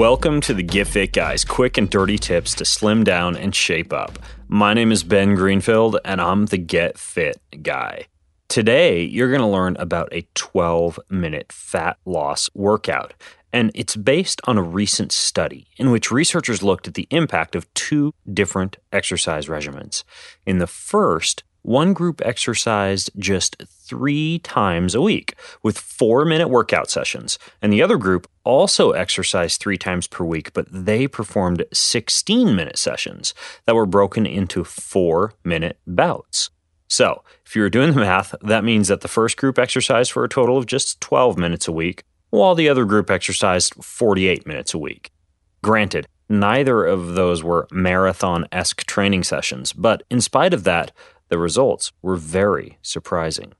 Welcome to the Get Fit Guys quick and dirty tips to slim down and shape up. My name is Ben Greenfield, and I'm the Get Fit Guy. Today, you're going to learn about a 12 minute fat loss workout. And it's based on a recent study in which researchers looked at the impact of two different exercise regimens. In the first, one group exercised just three times a week with four minute workout sessions, and the other group also exercised three times per week, but they performed 16 minute sessions that were broken into four minute bouts. So, if you're doing the math, that means that the first group exercised for a total of just 12 minutes a week, while the other group exercised 48 minutes a week. Granted, neither of those were marathon esque training sessions, but in spite of that, the results were very surprising.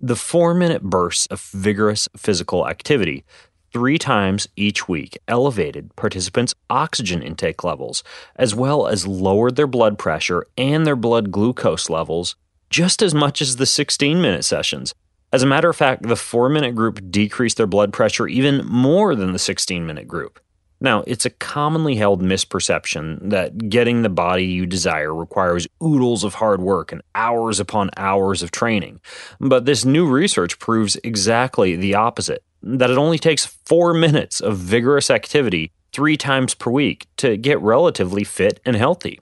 The four minute bursts of vigorous physical activity three times each week elevated participants' oxygen intake levels, as well as lowered their blood pressure and their blood glucose levels just as much as the 16 minute sessions. As a matter of fact, the 4 minute group decreased their blood pressure even more than the 16 minute group. Now, it's a commonly held misperception that getting the body you desire requires oodles of hard work and hours upon hours of training. But this new research proves exactly the opposite that it only takes four minutes of vigorous activity three times per week to get relatively fit and healthy.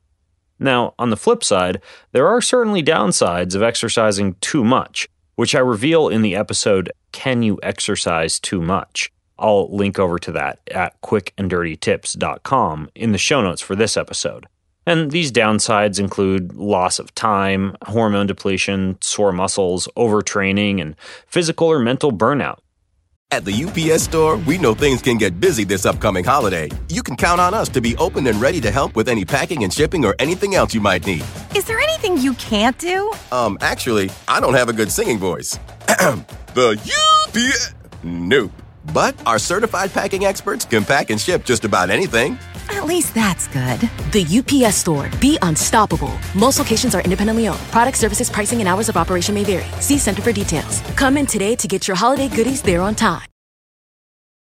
Now, on the flip side, there are certainly downsides of exercising too much, which I reveal in the episode Can You Exercise Too Much? I'll link over to that at quickanddirtytips.com in the show notes for this episode. And these downsides include loss of time, hormone depletion, sore muscles, overtraining, and physical or mental burnout. At the UPS store, we know things can get busy this upcoming holiday. You can count on us to be open and ready to help with any packing and shipping or anything else you might need. Is there anything you can't do? Um, actually, I don't have a good singing voice. the UPS. Nope. But our certified packing experts can pack and ship just about anything. At least that's good. The UPS store. Be unstoppable. Most locations are independently owned. Product services, pricing, and hours of operation may vary. See Center for details. Come in today to get your holiday goodies there on time.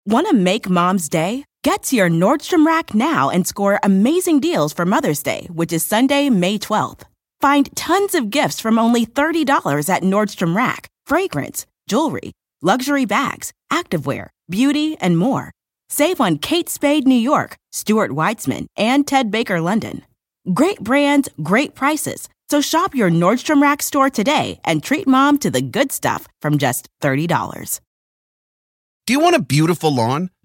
Want to make mom's day? Get to your Nordstrom Rack now and score amazing deals for Mother's Day, which is Sunday, May 12th. Find tons of gifts from only $30 at Nordstrom Rack fragrance, jewelry, luxury bags, activewear, beauty, and more. Save on Kate Spade New York, Stuart Weitzman, and Ted Baker London. Great brands, great prices. So shop your Nordstrom Rack store today and treat mom to the good stuff from just $30. Do you want a beautiful lawn?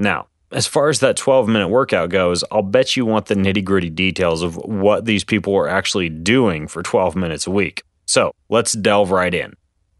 Now, as far as that 12 minute workout goes, I'll bet you want the nitty gritty details of what these people were actually doing for 12 minutes a week. So let's delve right in.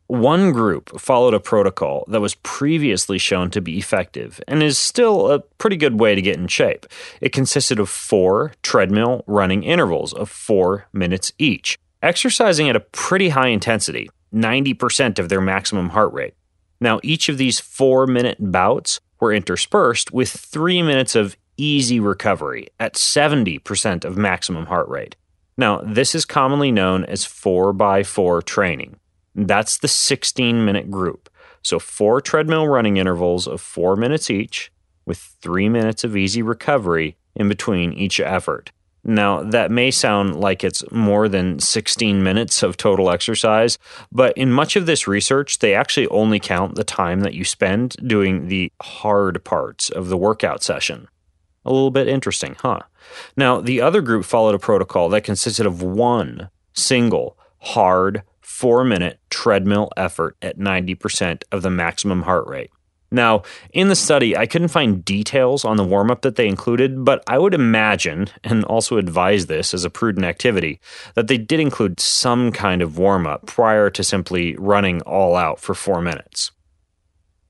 One group followed a protocol that was previously shown to be effective and is still a pretty good way to get in shape. It consisted of four treadmill running intervals of four minutes each, exercising at a pretty high intensity. 90% of their maximum heart rate. Now, each of these four minute bouts were interspersed with three minutes of easy recovery at 70% of maximum heart rate. Now, this is commonly known as 4x4 training. That's the 16 minute group. So, four treadmill running intervals of four minutes each, with three minutes of easy recovery in between each effort. Now, that may sound like it's more than 16 minutes of total exercise, but in much of this research, they actually only count the time that you spend doing the hard parts of the workout session. A little bit interesting, huh? Now, the other group followed a protocol that consisted of one single hard four minute treadmill effort at 90% of the maximum heart rate. Now, in the study, I couldn't find details on the warm up that they included, but I would imagine, and also advise this as a prudent activity, that they did include some kind of warm up prior to simply running all out for four minutes.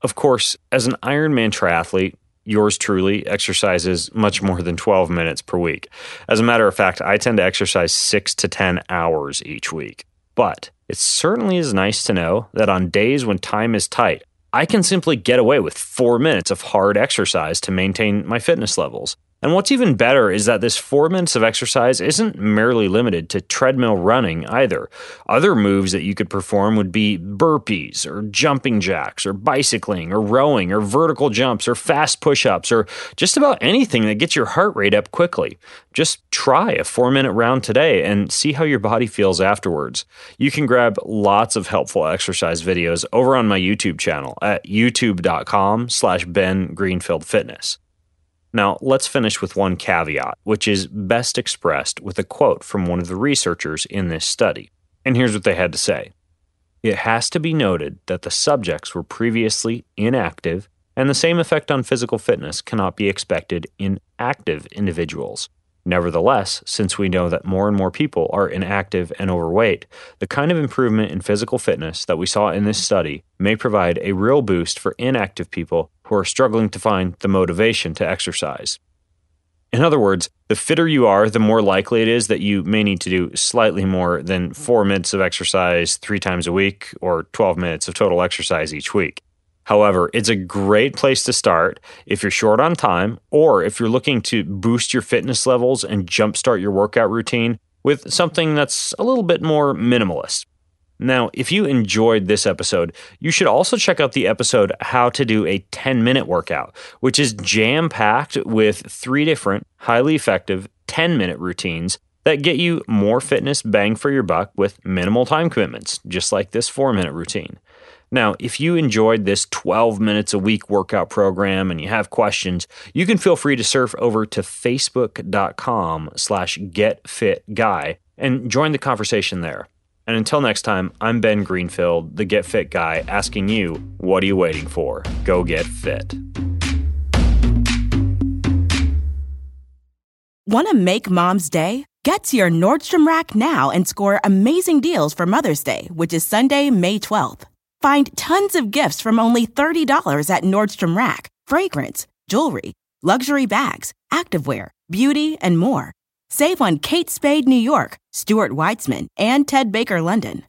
Of course, as an Ironman triathlete, yours truly exercises much more than 12 minutes per week. As a matter of fact, I tend to exercise 6 to 10 hours each week. But it certainly is nice to know that on days when time is tight, I can simply get away with four minutes of hard exercise to maintain my fitness levels. And what's even better is that this four minutes of exercise isn't merely limited to treadmill running either. Other moves that you could perform would be burpees, or jumping jacks, or bicycling, or rowing, or vertical jumps, or fast push ups, or just about anything that gets your heart rate up quickly. Just try a four minute round today and see how your body feels afterwards. You can grab lots of helpful exercise videos over on my YouTube channel at youtube.com slash Ben Greenfield Fitness. Now, let's finish with one caveat, which is best expressed with a quote from one of the researchers in this study. And here's what they had to say It has to be noted that the subjects were previously inactive, and the same effect on physical fitness cannot be expected in active individuals. Nevertheless, since we know that more and more people are inactive and overweight, the kind of improvement in physical fitness that we saw in this study may provide a real boost for inactive people who are struggling to find the motivation to exercise. In other words, the fitter you are, the more likely it is that you may need to do slightly more than four minutes of exercise three times a week or 12 minutes of total exercise each week. However, it's a great place to start if you're short on time or if you're looking to boost your fitness levels and jumpstart your workout routine with something that's a little bit more minimalist. Now, if you enjoyed this episode, you should also check out the episode How to Do a 10 Minute Workout, which is jam packed with three different highly effective 10 minute routines that get you more fitness bang for your buck with minimal time commitments, just like this four minute routine. Now, if you enjoyed this 12 minutes a week workout program and you have questions, you can feel free to surf over to facebook.com slash getfitguy and join the conversation there. And until next time, I'm Ben Greenfield, the Get Fit guy, asking you, what are you waiting for? Go get fit. Want to make mom's day? Get to your Nordstrom Rack now and score amazing deals for Mother's Day, which is Sunday, May 12th. Find tons of gifts from only $30 at Nordstrom Rack fragrance, jewelry, luxury bags, activewear, beauty, and more. Save on Kate Spade New York, Stuart Weitzman, and Ted Baker London.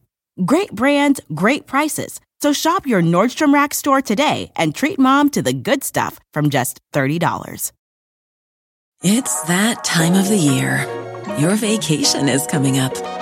Great brands, great prices. So shop your Nordstrom Rack store today and treat mom to the good stuff from just $30. It's that time of the year. Your vacation is coming up.